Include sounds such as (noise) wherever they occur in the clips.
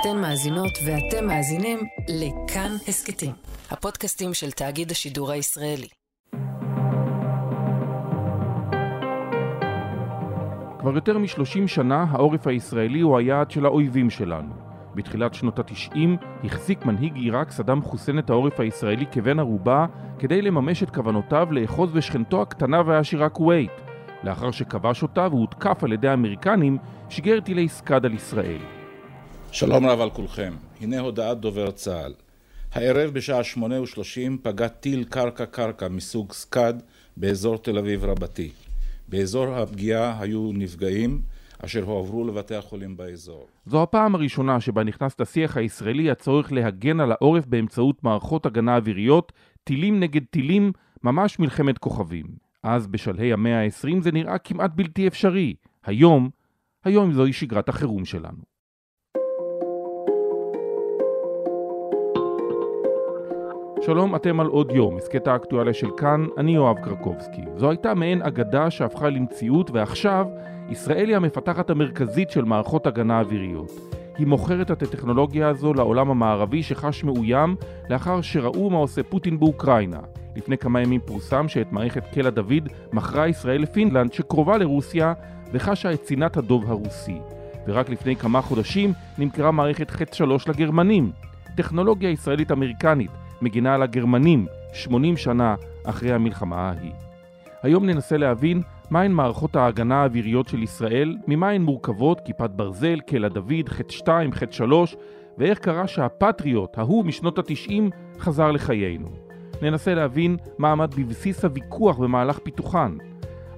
אתן מאזינות ואתם מאזינים לכאן הסכתים, הפודקאסטים של תאגיד השידור הישראלי. כבר יותר מ-30 שנה העורף הישראלי הוא היעד של האויבים שלנו. בתחילת שנות ה-90 החזיק מנהיג עיראק סדאם חוסיין את העורף הישראלי כבן ערובה כדי לממש את כוונותיו לאחוז בשכנתו הקטנה והעשירה כווית. לאחר שכבש אותה והותקף על ידי האמריקנים, שיגר טילי סקאד על ישראל. שלום רב על כולכם, הנה הודעת דובר צה"ל. הערב בשעה שמונה ושלושים פגע טיל קרקע-קרקע מסוג סקאד באזור תל אביב רבתי. באזור הפגיעה היו נפגעים אשר הועברו לבתי החולים באזור. זו הפעם הראשונה שבה נכנס לשיח הישראלי הצורך להגן על העורף באמצעות מערכות הגנה אוויריות, טילים נגד טילים, ממש מלחמת כוכבים. אז בשלהי המאה ה-20 זה נראה כמעט בלתי אפשרי. היום, היום זוהי שגרת החירום שלנו. שלום, אתם על עוד יום, הסכת האקטואליה של כאן, אני יואב קרקובסקי. זו הייתה מעין אגדה שהפכה למציאות, ועכשיו ישראל היא המפתחת המרכזית של מערכות הגנה אוויריות. היא מוכרת את הטכנולוגיה הזו לעולם המערבי שחש מאוים לאחר שראו מה עושה פוטין באוקראינה. לפני כמה ימים פורסם שאת מערכת קלע דוד מכרה ישראל לפינלנד שקרובה לרוסיה וחשה את צנעת הדוב הרוסי. ורק לפני כמה חודשים נמכרה מערכת חץ 3 לגרמנים. טכנולוגיה ישראלית אמריקנית מגינה על הגרמנים 80 שנה אחרי המלחמה ההיא. היום ננסה להבין מהן מערכות ההגנה האוויריות של ישראל, ממה הן מורכבות, כיפת ברזל, קלע דוד, חטא 2, חטא 3, ואיך קרה שהפטריוט, ההוא משנות התשעים, חזר לחיינו. ננסה להבין מה עמד בבסיס הוויכוח במהלך פיתוחן.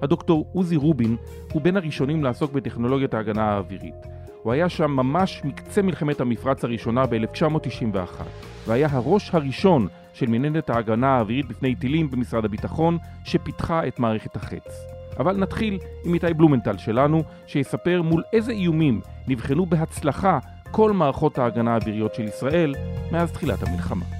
הדוקטור עוזי רובין הוא בין הראשונים לעסוק בטכנולוגיית ההגנה האווירית. הוא היה שם ממש מקצה מלחמת המפרץ הראשונה ב-1991, והיה הראש הראשון של מנהלת ההגנה האווירית בפני טילים במשרד הביטחון, שפיתחה את מערכת החץ. אבל נתחיל עם איתי בלומנטל שלנו, שיספר מול איזה איומים נבחנו בהצלחה כל מערכות ההגנה האוויריות של ישראל מאז תחילת המלחמה.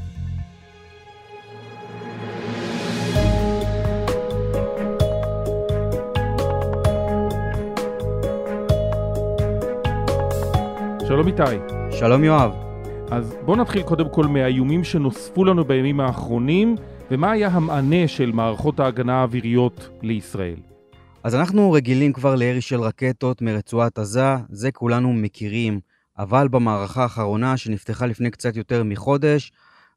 שלום איתי. שלום יואב. אז בוא נתחיל קודם כל מהאיומים שנוספו לנו בימים האחרונים, ומה היה המענה של מערכות ההגנה האוויריות לישראל. אז אנחנו רגילים כבר לירי של רקטות מרצועת עזה, זה כולנו מכירים, אבל במערכה האחרונה שנפתחה לפני קצת יותר מחודש,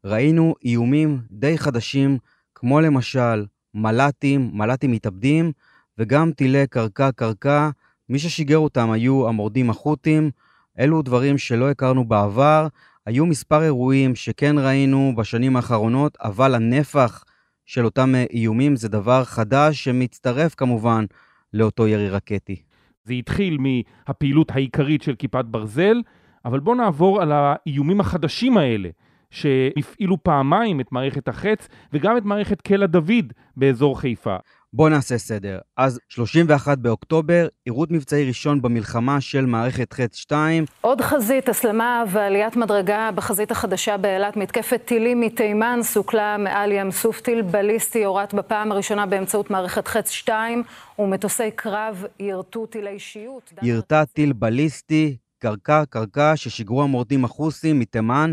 ראינו איומים די חדשים, כמו למשל מל"טים, מל"טים מתאבדים, וגם טילי קרקע-קרקע, מי ששיגר אותם היו המורדים החות'ים, אלו דברים שלא הכרנו בעבר. היו מספר אירועים שכן ראינו בשנים האחרונות, אבל הנפח של אותם איומים זה דבר חדש שמצטרף כמובן לאותו ירי רקטי. זה התחיל מהפעילות העיקרית של כיפת ברזל, אבל בואו נעבור על האיומים החדשים האלה, שהפעילו פעמיים את מערכת החץ וגם את מערכת קלע דוד באזור חיפה. בואו נעשה סדר. אז 31 באוקטובר, עירות מבצעי ראשון במלחמה של מערכת חץ 2. עוד חזית, הסלמה ועליית מדרגה בחזית החדשה באילת. מתקפת טילים מתימן סוכלה מעל ים סוף. טיל בליסטי הורט בפעם הראשונה באמצעות מערכת חץ 2, ומטוסי קרב יירטו טילי שיוט. יירטה טיל בליסטי, קרקע קרקע, ששיגרו המורדים החוסים מתימן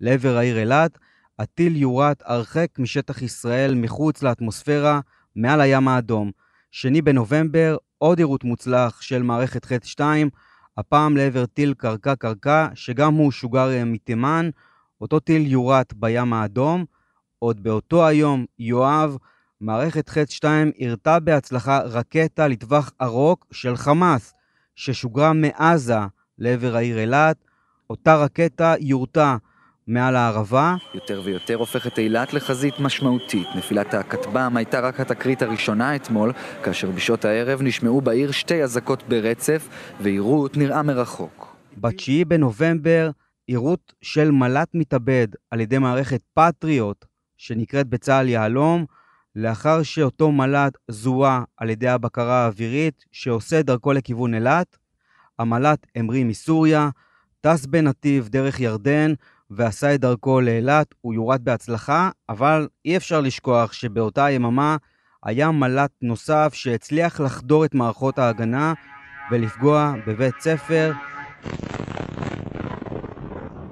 לעבר העיר אילת. הטיל יורט הרחק משטח ישראל מחוץ לאטמוספירה. מעל הים האדום. שני בנובמבר, עוד עירות מוצלח של מערכת חץ 2, הפעם לעבר טיל קרקע-קרקע, שגם הוא שוגר אה, מתימן. אותו טיל יורט בים האדום. עוד באותו היום, יואב, מערכת חץ 2 הרתה בהצלחה רקטה לטווח ארוך של חמאס, ששוגרה מעזה לעבר העיר אילת. אותה רקטה יורתה מעל הערבה. יותר ויותר הופכת אילת לחזית משמעותית. נפילת הכטב"ם הייתה רק התקרית הראשונה אתמול, כאשר בשעות הערב נשמעו בעיר שתי אזעקות ברצף, ועירות נראה מרחוק. ב-9 בנובמבר, עירות של מל"ט מתאבד על ידי מערכת פטריוט, שנקראת בצה"ל יהלום, לאחר שאותו מל"ט זוהה על ידי הבקרה האווירית, שעושה דרכו לכיוון אילת. המל"ט המריא מסוריה, טס בנתיב דרך ירדן, ועשה את דרכו לאילת, הוא יורד בהצלחה, אבל אי אפשר לשכוח שבאותה יממה היה מל"ט נוסף שהצליח לחדור את מערכות ההגנה ולפגוע בבית ספר.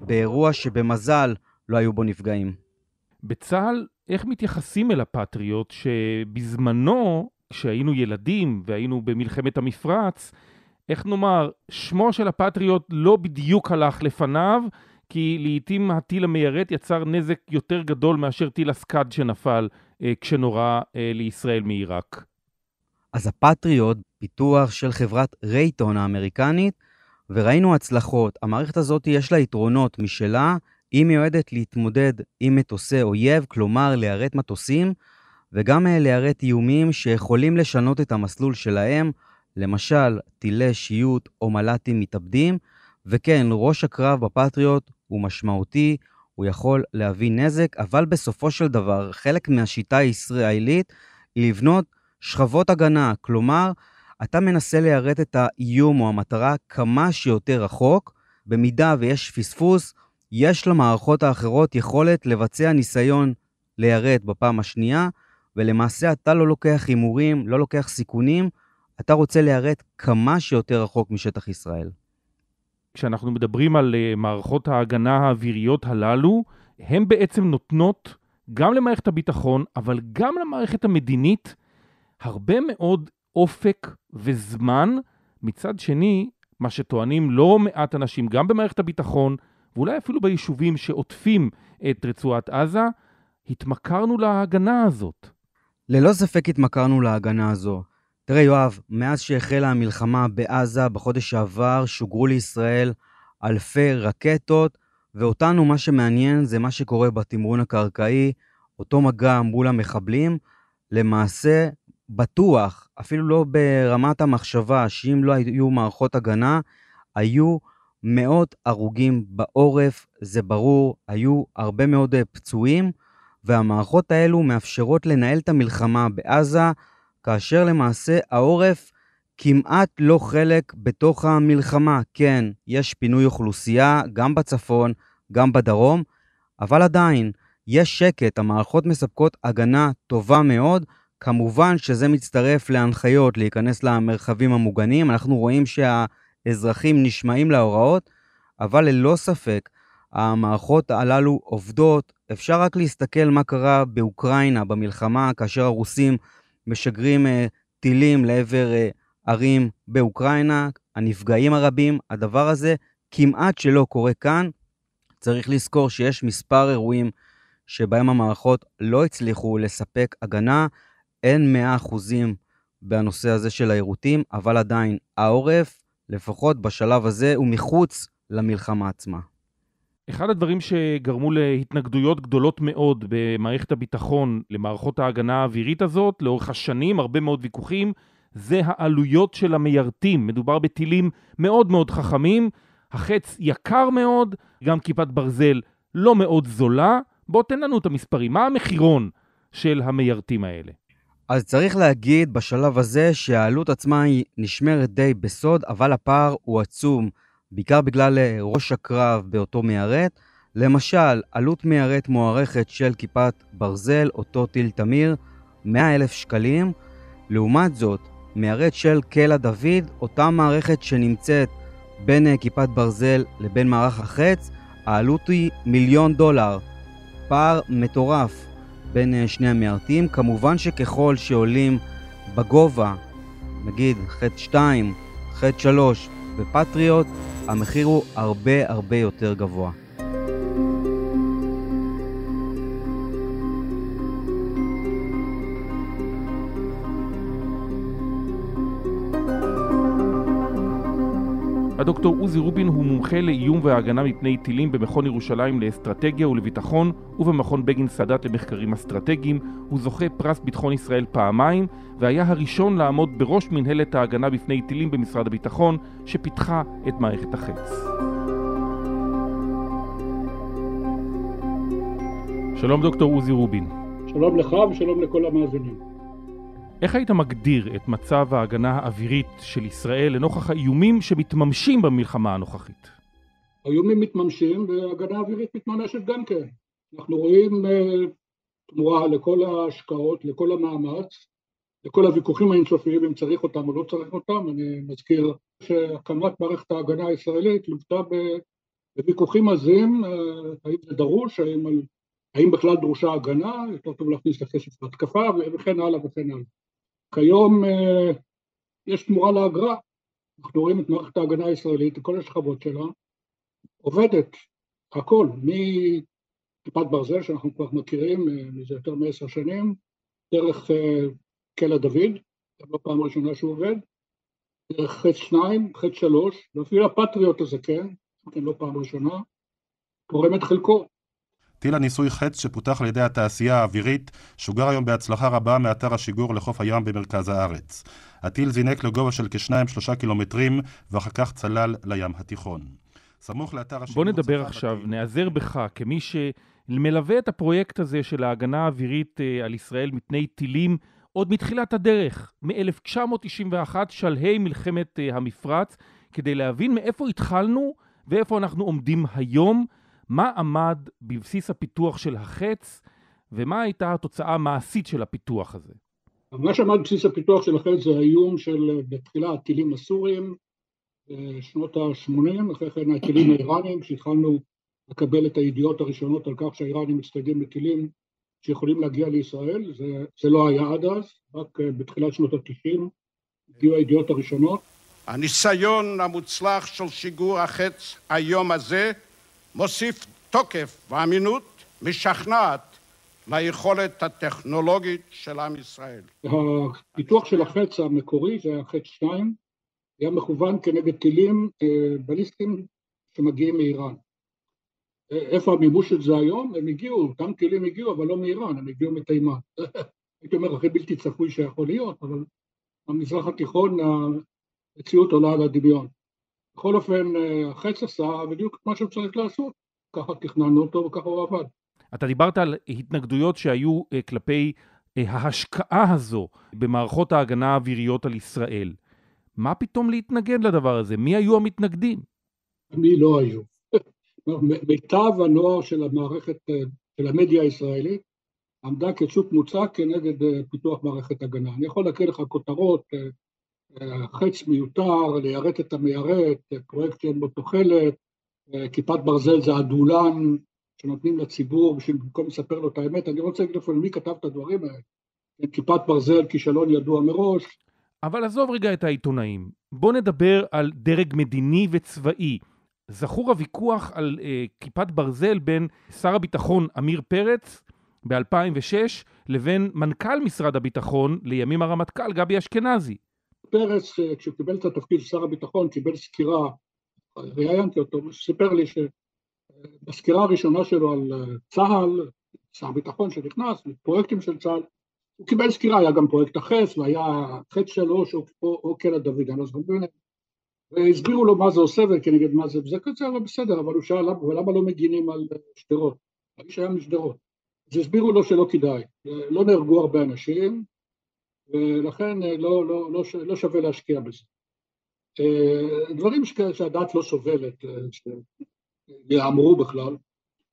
באירוע שבמזל לא היו בו נפגעים. בצה"ל, איך מתייחסים אל הפטריוט שבזמנו, כשהיינו ילדים והיינו במלחמת המפרץ, איך נאמר, שמו של הפטריוט לא בדיוק הלך לפניו, כי לעיתים הטיל המיירט יצר נזק יותר גדול מאשר טיל הסקאד שנפל אה, כשנורה אה, לישראל מעיראק. אז הפטריוט, פיתוח של חברת רייטון האמריקנית, וראינו הצלחות. המערכת הזאת יש לה יתרונות משלה, היא מיועדת להתמודד עם מטוסי אויב, כלומר ליירט מטוסים, וגם אה, ליירט איומים שיכולים לשנות את המסלול שלהם, למשל טילי שיוט או מל"טים מתאבדים, וכן, ראש הקרב בפטריוט הוא משמעותי, הוא יכול להביא נזק, אבל בסופו של דבר, חלק מהשיטה הישראלית היא לבנות שכבות הגנה, כלומר, אתה מנסה ליירט את האיום או המטרה כמה שיותר רחוק, במידה ויש פספוס, יש למערכות האחרות יכולת לבצע ניסיון ליירט בפעם השנייה, ולמעשה אתה לא לוקח הימורים, לא לוקח סיכונים, אתה רוצה ליירט כמה שיותר רחוק משטח ישראל. כשאנחנו מדברים על אה, מערכות ההגנה האוויריות הללו, הן בעצם נותנות גם למערכת הביטחון, אבל גם למערכת המדינית, הרבה מאוד אופק וזמן. מצד שני, מה שטוענים לא מעט אנשים, גם במערכת הביטחון, ואולי אפילו ביישובים שעוטפים את רצועת עזה, התמכרנו להגנה הזאת. ללא ספק התמכרנו להגנה הזו. תראה, יואב, מאז שהחלה המלחמה בעזה בחודש שעבר, שוגרו לישראל אלפי רקטות, ואותנו מה שמעניין זה מה שקורה בתמרון הקרקעי, אותו מגע מול המחבלים. למעשה, בטוח, אפילו לא ברמת המחשבה, שאם לא היו מערכות הגנה, היו מאות הרוגים בעורף, זה ברור, היו הרבה מאוד פצועים, והמערכות האלו מאפשרות לנהל את המלחמה בעזה כאשר למעשה העורף כמעט לא חלק בתוך המלחמה. כן, יש פינוי אוכלוסייה גם בצפון, גם בדרום, אבל עדיין, יש שקט, המערכות מספקות הגנה טובה מאוד. כמובן שזה מצטרף להנחיות להיכנס למרחבים המוגנים. אנחנו רואים שהאזרחים נשמעים להוראות, אבל ללא ספק, המערכות הללו עובדות. אפשר רק להסתכל מה קרה באוקראינה במלחמה, כאשר הרוסים משגרים uh, טילים לעבר uh, ערים באוקראינה, הנפגעים הרבים, הדבר הזה כמעט שלא קורה כאן. צריך לזכור שיש מספר אירועים שבהם המערכות לא הצליחו לספק הגנה. אין 100% בנושא הזה של היירוטים, אבל עדיין העורף, לפחות בשלב הזה, הוא מחוץ למלחמה עצמה. אחד הדברים שגרמו להתנגדויות גדולות מאוד במערכת הביטחון למערכות ההגנה האווירית הזאת, לאורך השנים, הרבה מאוד ויכוחים, זה העלויות של המיירטים. מדובר בטילים מאוד מאוד חכמים, החץ יקר מאוד, גם כיפת ברזל לא מאוד זולה. בוא תן לנו את המספרים, מה המחירון של המיירטים האלה? אז צריך להגיד בשלב הזה שהעלות עצמה היא נשמרת די בסוד, אבל הפער הוא עצום. בעיקר בגלל אה, ראש הקרב באותו מיירט. למשל, עלות מיירט מוערכת של כיפת ברזל, אותו טיל תמיר, 100 אלף שקלים. לעומת זאת, מיירט של קלע דוד, אותה מערכת שנמצאת בין אה, כיפת ברזל לבין מערך החץ, העלות היא מיליון דולר. פער מטורף בין אה, שני המיירטים. כמובן שככל שעולים בגובה, נגיד חטא 2, חטא 3 ופטריוט, המחיר הוא הרבה הרבה יותר גבוה. הדוקטור עוזי רובין הוא מומחה לאיום והגנה מפני טילים במכון ירושלים לאסטרטגיה ולביטחון ובמכון בגין סאדאת למחקרים אסטרטגיים. הוא זוכה פרס ביטחון ישראל פעמיים והיה הראשון לעמוד בראש מנהלת ההגנה בפני טילים במשרד הביטחון שפיתחה את מערכת החץ. שלום דוקטור עוזי רובין. שלום לך ושלום לכל המאזינים. איך היית מגדיר את מצב ההגנה האווירית של ישראל לנוכח האיומים שמתממשים במלחמה הנוכחית? האיומים מתממשים והגנה אווירית מתממשת גם כן. אנחנו רואים uh, תמורה לכל ההשקעות, לכל המאמץ, לכל הוויכוחים האינסופיים אם צריך אותם או לא צריך אותם. אני מזכיר שהקמת מערכת ההגנה הישראלית לוותה וויכוחים עזים, האם זה דרוש, האם, האם בכלל דרושה הגנה, יותר טוב להכניס את הכסף להתקפה וכן הלאה וכן הלאה. כיום יש תמורה לאגרה, אנחנו רואים את מערכת ההגנה הישראלית, כל השכבות שלה, עובדת, הכל, מכיפת ברזל שאנחנו כבר מכירים מזה יותר מעשר שנים, דרך קלע דוד, זו לא פעם ראשונה שהוא עובד, דרך חץ שניים, חץ שלוש, ואפילו הפטריוט הזה, כן, כן, לא פעם ראשונה, תורם את חלקו. טיל הניסוי חץ שפותח על ידי התעשייה האווירית שוגר היום בהצלחה רבה מאתר השיגור לחוף הים במרכז הארץ. הטיל זינק לגובה של כשניים-שלושה קילומטרים ואחר כך צלל לים התיכון. סמוך לאתר השיגור... בוא נדבר עכשיו, הטיל... נעזר בך כמי שמלווה את הפרויקט הזה של ההגנה האווירית אה, על ישראל מפני טילים עוד מתחילת הדרך, מ-1991, שלהי מלחמת אה, המפרץ, כדי להבין מאיפה התחלנו ואיפה אנחנו עומדים היום, מה עמד בבסיס הפיתוח של החץ ומה הייתה התוצאה המעשית של הפיתוח הזה. מה שעמד בבסיס הפיתוח של החץ זה האיום של בתחילה הטילים הסוריים, אה, שנות ה-80, אחרי כן הטילים האיראניים, שהתחלנו לקבל את הידיעות הראשונות על כך שהאיראנים מצטיידים בטילים שיכולים להגיע לישראל, זה, זה לא היה עד אז, רק אה, בתחילת שנות ה-90 הגיעו הידיעות הראשונות. הניסיון המוצלח של שיגור החץ היום הזה מוסיף תוקף ואמינות משכנעת ליכולת הטכנולוגית של עם ישראל. הפיתוח של החץ המקורי, זה היה חץ 2, היה מכוון כנגד טילים אה, בליסטיים שמגיעים מאיראן. איפה המימוש של זה היום? הם הגיעו, אותם טילים הגיעו, אבל לא מאיראן, הם הגיעו מתימן. (laughs) הייתי אומר, הכי בלתי צפוי שיכול להיות, אבל במזרח התיכון המציאות עולה על הדמיון. בכל אופן, החץ עשה בדיוק מה שהוא צריך לעשות, ככה תכננו אותו וככה הוא עבד. אתה דיברת על התנגדויות שהיו אה, כלפי אה, ההשקעה הזו במערכות ההגנה האוויריות על ישראל. מה פתאום להתנגד לדבר הזה? מי היו המתנגדים? מי לא היו. (laughs) מיטב הנוער של המערכת, של המדיה הישראלית, עמדה כשוק מוצק כנגד אה, פיתוח מערכת הגנה. אני יכול להקריא לך כותרות, אה, אה, חץ מיותר, ליירט את המיירט, פרויקט שאין בו תוחלת, כיפת ברזל זה הדולן שנותנים לציבור בשביל במקום לספר לו את האמת. אני רוצה להגיד לכם מי כתב את הדברים האלה. כיפת ברזל, כישלון ידוע מראש. אבל עזוב רגע את העיתונאים. בוא נדבר על דרג מדיני וצבאי. זכור הוויכוח על אה, כיפת ברזל בין שר הביטחון עמיר פרץ ב-2006 לבין מנכ"ל משרד הביטחון, לימים הרמטכ"ל, גבי אשכנזי. פרץ, אה, כשהוא קיבל את התפקיד שר הביטחון, קיבל סקירה, ראיינתי אותו, סיפר לי שבסקירה הראשונה שלו על אה, צה"ל, שר הביטחון שנכנס, פרויקטים של צה"ל, הוא קיבל סקירה, היה גם פרויקט החץ, והיה חץ שלוש או, או, או קלע דוד, אני לא זוכר והסבירו לו מה זה עושה וכנגד מה זה, וזה כזה, אבל בסדר, אבל הוא שאל למה לא מגינים על שדרות? האיש היה משדרות. אז הסבירו לו שלא כדאי, לא נהרגו הרבה אנשים, ולכן לא, לא, לא, לא שווה להשקיע בזה. אה, דברים שהדעת לא סובלת, אה, שיאמרו בכלל,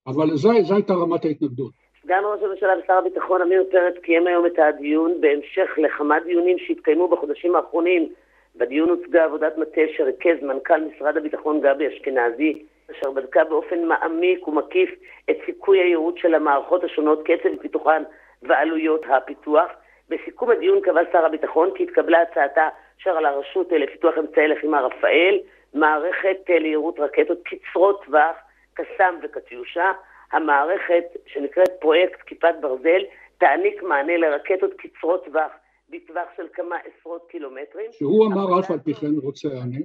אבל זו הייתה רמת ההתנגדות. סגן ראש הממשלה ושר הביטחון עמיר פרץ קיים היום את הדיון בהמשך לכמה דיונים שהתקיימו בחודשים האחרונים בדיון הוצגה עבודת מטה שריכז מנכ"ל משרד הביטחון גבי אשכנזי, אשר בדקה באופן מעמיק ומקיף את סיכוי הייעוד של המערכות השונות, קצב פיתוחן ועלויות הפיתוח. בסיכום הדיון קבע שר הביטחון כי התקבלה הצעתה אשר על הרשות לפיתוח אמצעי לחימה רפאל, מערכת ליירוט רקטות קצרות טווח, קסאם וקטיושה. המערכת שנקראת פרויקט כיפת ברזל תעניק מענה לרקטות קצרות טווח בטווח של כמה עשרות קילומטרים. שהוא אמר אף על פי כן רוצה אני,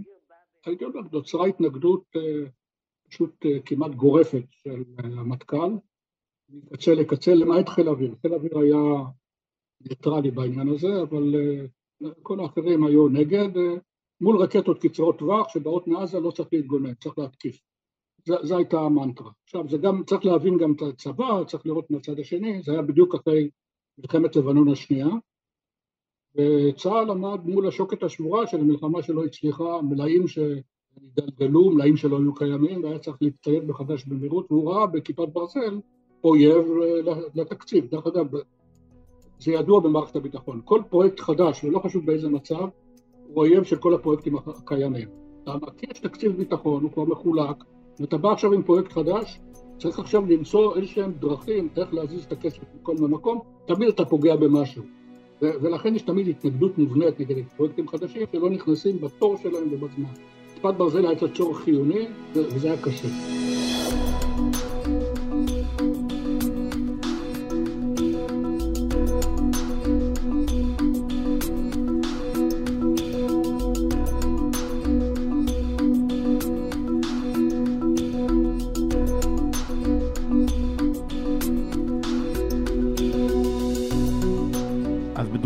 הייתי אומר, נוצרה התנגדות אה, פשוט אה, כמעט גורפת של אה, המטכ"ל, מקצה לקצה, למעט חיל האוויר. חיל האוויר היה ניטרלי בעניין הזה, אבל כל האחרים היו נגד. מול רקטות קצרות טווח שבאות מעזה לא צריך להתגונן, צריך להתקיף. זו הייתה המנטרה. עכשיו, זה גם, צריך להבין גם את הצבא, צריך לראות מהצד השני, זה היה בדיוק אחרי מלחמת לבנון השנייה, וצה"ל עמד מול השוקת השבורה של המלחמה שלא הצליחה, מלאים שהתגלגלו, מלאים שלא היו קיימים, והיה צריך להצטייד מחדש במהירות, והוא ראה בכיפת ברזל אויב אה, לתקציב. דרך אגב, זה ידוע במערכת הביטחון. כל פרויקט חדש, ולא חשוב באיזה מצב, הוא אויב של כל הפרויקטים הקיימים. למה? כי יש תקציב ביטחון, הוא כבר מחולק, ואתה בא עכשיו עם פרויקט חדש, צריך עכשיו למצוא איזשהם דרכים איך להזיז את הכסף מכל מקום, תמיד אתה פוגע במשהו. ולכן יש תמיד התנגדות מובנית נגד פרויקטים חדשים שלא נכנסים בתור שלהם ובזמן. כיפת ברזל הייתה צורך חיוני, וזה היה קשה.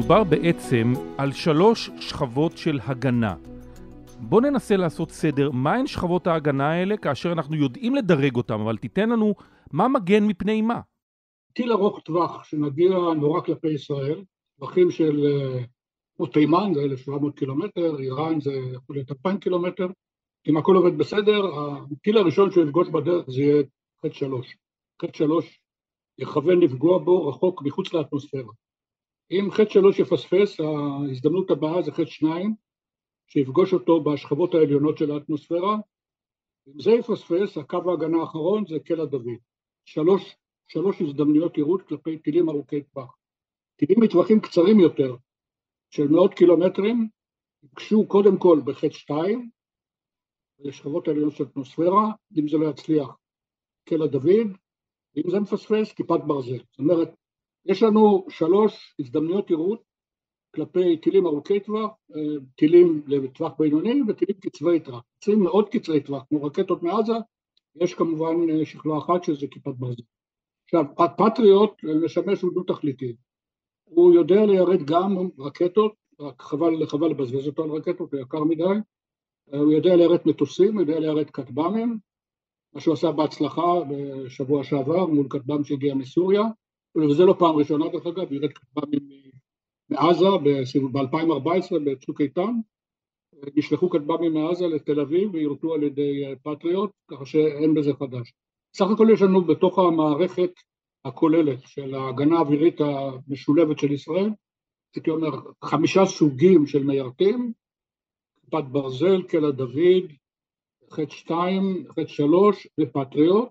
מדובר בעצם על שלוש שכבות של הגנה. בוא ננסה לעשות סדר, מהן שכבות ההגנה האלה כאשר אנחנו יודעים לדרג אותם, אבל תיתן לנו מה מגן מפני מה. טיל ארוך טווח שמגיע נורא כלפי ישראל, טווחים של כמו תימן זה 1,700 קילומטר, איראן זה יכול להיות 2,000 קילומטר, אם הכל עובד בסדר, הטיל הראשון שהוא יפגוש בדרך זה יהיה חטא שלוש. חטא שלוש יכוון לפגוע בו רחוק מחוץ לאטמוספירה. אם חטא שלוש יפספס, ההזדמנות הבאה זה חטא שניים, שיפגוש אותו בשכבות העליונות של האטמוספירה. אם זה יפספס, הקו ההגנה האחרון זה קלע דוד. שלוש, שלוש הזדמנויות יירוט כלפי טילים ארוכי טווח. טילים מטווחים קצרים יותר, של מאות קילומטרים, יפגשו קודם כל בחטא שתיים, לשכבות העליונות של האטמוספירה, אם זה לא יצליח, קלע דוד, ואם זה מפספס, כיפת ברזל. זאת אומרת, יש לנו שלוש הזדמנויות יירוט כלפי טילים ארוכי טווח, אה, טילים לטווח בינוני וטילים קצרי טווח. טילים מאוד קצרי טווח, כמו רקטות מעזה, יש כמובן אה, שכבה אחת שזה כיפת ברזל. עכשיו, הפטריוט משמש הוא דו-תכליתי. הוא יודע ליירט גם רקטות, רק חבל, לבזבז אותו על רקטות, הוא יקר מדי. אה, הוא יודע ליירט מטוסים, הוא יודע ליירד כטב"מים, מה שהוא עשה בהצלחה בשבוע שעבר מול כטב"ם שהגיע מסוריה. וזה לא פעם ראשונה דרך אגב, ירד כטב"מים מעזה ב-2014 בצוק איתן, נשלחו כטב"מים מעזה לתל אביב ויורטו על ידי פטריוט, ככה שאין בזה חדש. סך הכל יש לנו בתוך המערכת הכוללת של ההגנה האווירית המשולבת של ישראל, הייתי אומר חמישה סוגים של מיירטים, כיפת ברזל, קלע דוד, חטא שתיים, חטא שלוש ופטריוט,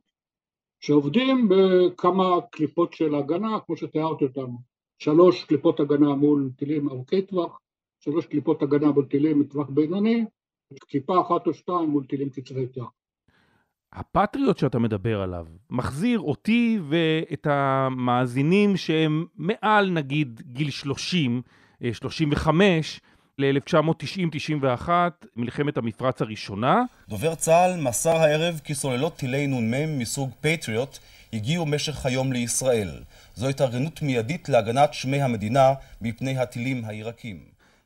שעובדים בכמה קליפות של הגנה, כמו שתיארתי אותם, שלוש קליפות הגנה מול טילים ארוכי טווח, שלוש קליפות הגנה מול טילים מטווח בינוני, קליפה אחת או שתיים מול טילים קצרי טווח. הפטריוט שאתה מדבר עליו מחזיר אותי ואת המאזינים שהם מעל נגיד גיל 30, 35, ל-1990-91, מלחמת המפרץ הראשונה. דובר צה"ל מסר הערב כי סוללות טילי נ"מ מסוג פטריוט הגיעו במשך היום לישראל. זו התארגנות מיידית להגנת שמי המדינה מפני הטילים העיראקים.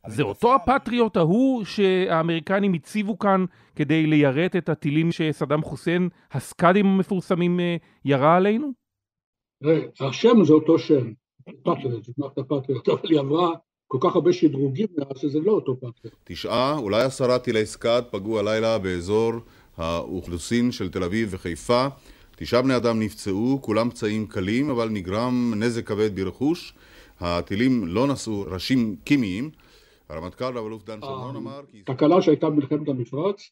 זה אותו הפטריוט ההוא שהאמריקנים הציבו כאן כדי ליירט את הטילים שסדאם חוסיין, הסקאדים המפורסמים, אה, ירה עלינו? השם זה אותו שם, פטריוט, זה מערכת הפטריוט, אבל היא עברה כל כך הרבה שדרוגים מאז שזה לא אותו פטריוט. תשעה, אולי עשרה טילי סקאד פגעו הלילה באזורי האוכלוסין של תל אביב וחיפה. תשעה בני אדם נפצעו, כולם פצועים קלים, אבל נגרם נזק כבד ברכוש. הטילים לא נשאו ראשים כימיים. הרמטכ"ל רב-אלוף דן אה, אמר כי... תקלה שהייתה במלחמת המפרץ,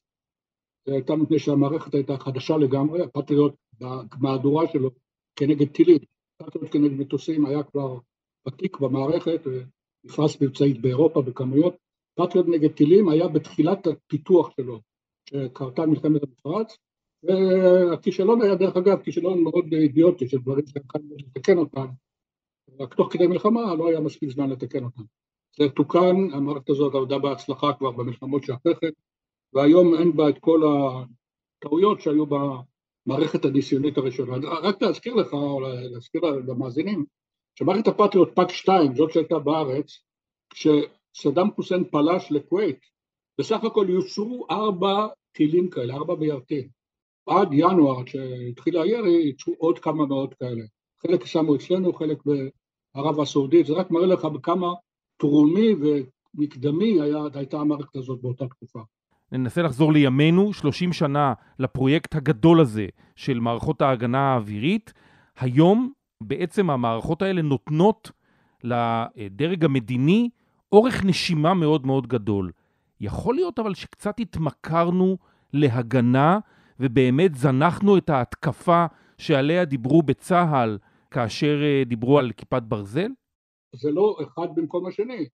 זה הייתה מפני שהמערכת הייתה חדשה לגמרי, הפטריוט במהדורה שלו כנגד טילים, הפטריוט כנגד מטוסים היה כבר ותיק במערכת, נפרס מבצעית באירופה בכמויות. פטריוט נגד טילים היה בתחילת הפיתוח שלו, שקרתה מלחמת המפרץ, והכישלון היה דרך אגב כישלון מאוד אידיוטי של דברים שהתחלנו לתקן אותם, רק תוך כדי מלחמה לא היה מספיק זמן לתקן אותם. זה תוקן, המערכת הזאת עבדה בהצלחה כבר במלחמות שאחרי כן, והיום אין בה את כל הטעויות שהיו במערכת הניסיונית הראשונה. רק להזכיר לך, או להזכיר למאזינים, שמערכת הפטריוט פאק 2, זאת שהייתה בארץ, כשסדאם חוסיין פלש לכווית, בסך הכל יוצרו ארבע טילים כאלה, ארבע מיירטים. עד ינואר, כשהתחיל הירי, יצרו עוד כמה מאות כאלה. חלק שמו אצלנו, חלק בערב הסעודית, זה רק מראה לך בכמה תרומי ומקדמי היה, הייתה המערכת הזאת באותה תקופה. ננסה לחזור לימינו, 30 שנה לפרויקט הגדול הזה של מערכות ההגנה האווירית. היום בעצם המערכות האלה נותנות לדרג המדיני אורך נשימה מאוד מאוד גדול. יכול להיות אבל שקצת התמכרנו להגנה ובאמת זנחנו את ההתקפה שעליה דיברו בצה"ל כאשר אה, דיברו על כיפת ברזל? זה לא אחד במקום השני.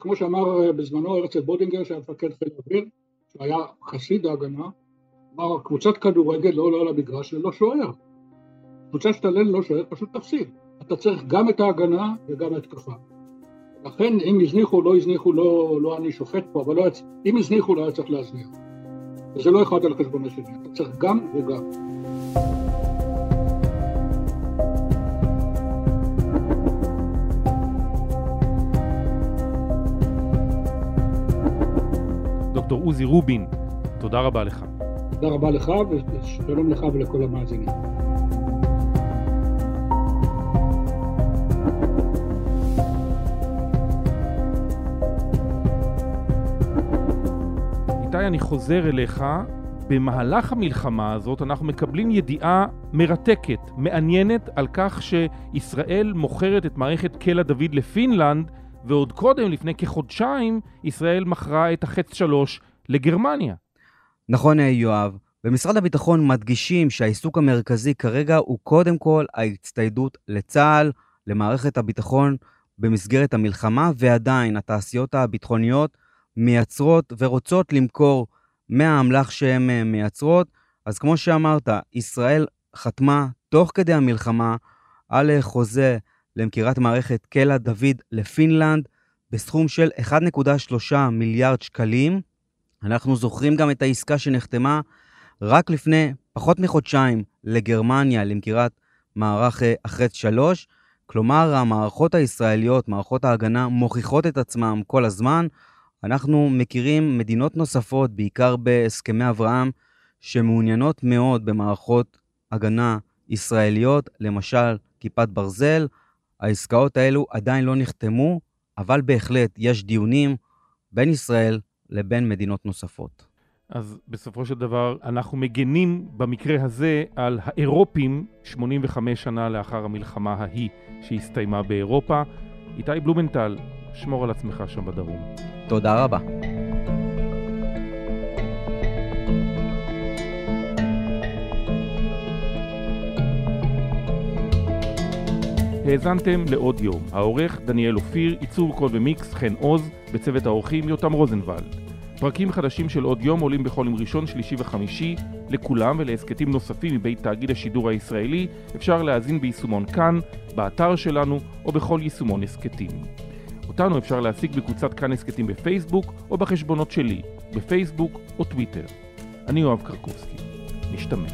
כמו שאמר אה, בזמנו הרצל בודינגר, שהיה מפקד חיל אוויר, שהיה חסיד ההגנה, אמר, קבוצת כדורגל לא עולה למגרש ללא שוער. קבוצה שתעלה ללא שוער פשוט תפסיד. אתה צריך גם את ההגנה וגם ההתקפה. לכן אם הזניחו, לא הזניחו, לא, לא אני שופט פה, אבל לא, אם הזניחו לא היה צריך להזניח. וזה לא אחד על חשבון השני, אתה צריך גם וגם. דוקטור עוזי רובין, תודה רבה לך. תודה רבה לך ושלום לך ולכל המאזינים. איתי, אני חוזר אליך. במהלך המלחמה הזאת אנחנו מקבלים ידיעה מרתקת, מעניינת, על כך שישראל מוכרת את מערכת קלע דוד לפינלנד, ועוד קודם, לפני כחודשיים, ישראל מכרה את החץ שלוש לגרמניה. נכון, יואב. במשרד הביטחון מדגישים שהעיסוק המרכזי כרגע הוא קודם כל ההצטיידות לצה"ל, למערכת הביטחון במסגרת המלחמה, ועדיין התעשיות הביטחוניות מייצרות ורוצות למכור מהאמל"ח שהן אה, מייצרות. אז כמו שאמרת, ישראל חתמה תוך כדי המלחמה על אה, חוזה למכירת מערכת קלע דוד לפינלנד בסכום של 1.3 מיליארד שקלים. אנחנו זוכרים גם את העסקה שנחתמה רק לפני פחות מחודשיים לגרמניה למכירת מערך אה, החץ 3. כלומר, המערכות הישראליות, מערכות ההגנה, מוכיחות את עצמם כל הזמן. אנחנו מכירים מדינות נוספות, בעיקר בהסכמי אברהם, שמעוניינות מאוד במערכות הגנה ישראליות, למשל כיפת ברזל. העסקאות האלו עדיין לא נחתמו, אבל בהחלט יש דיונים בין ישראל לבין מדינות נוספות. אז בסופו של דבר אנחנו מגנים במקרה הזה על האירופים 85 שנה לאחר המלחמה ההיא שהסתיימה באירופה. איתי בלומנטל, שמור על עצמך שם בדרום. תודה רבה. האזנתם לעוד יום. העורך דניאל אופיר, עיצוב קול ומיקס חן עוז, בצוות האורחים יותם רוזנבלד. פרקים חדשים של עוד יום עולים בכל יום ראשון, שלישי וחמישי. לכולם ולהסכתים נוספים מבית תאגיד השידור הישראלי אפשר להאזין ביישומון כאן, באתר שלנו או בכל יישומון הסכתים. אותנו אפשר להשיג בקבוצת כאן הסכתים בפייסבוק או בחשבונות שלי, בפייסבוק או טוויטר. אני יואב קרקובסקי. נשתמע.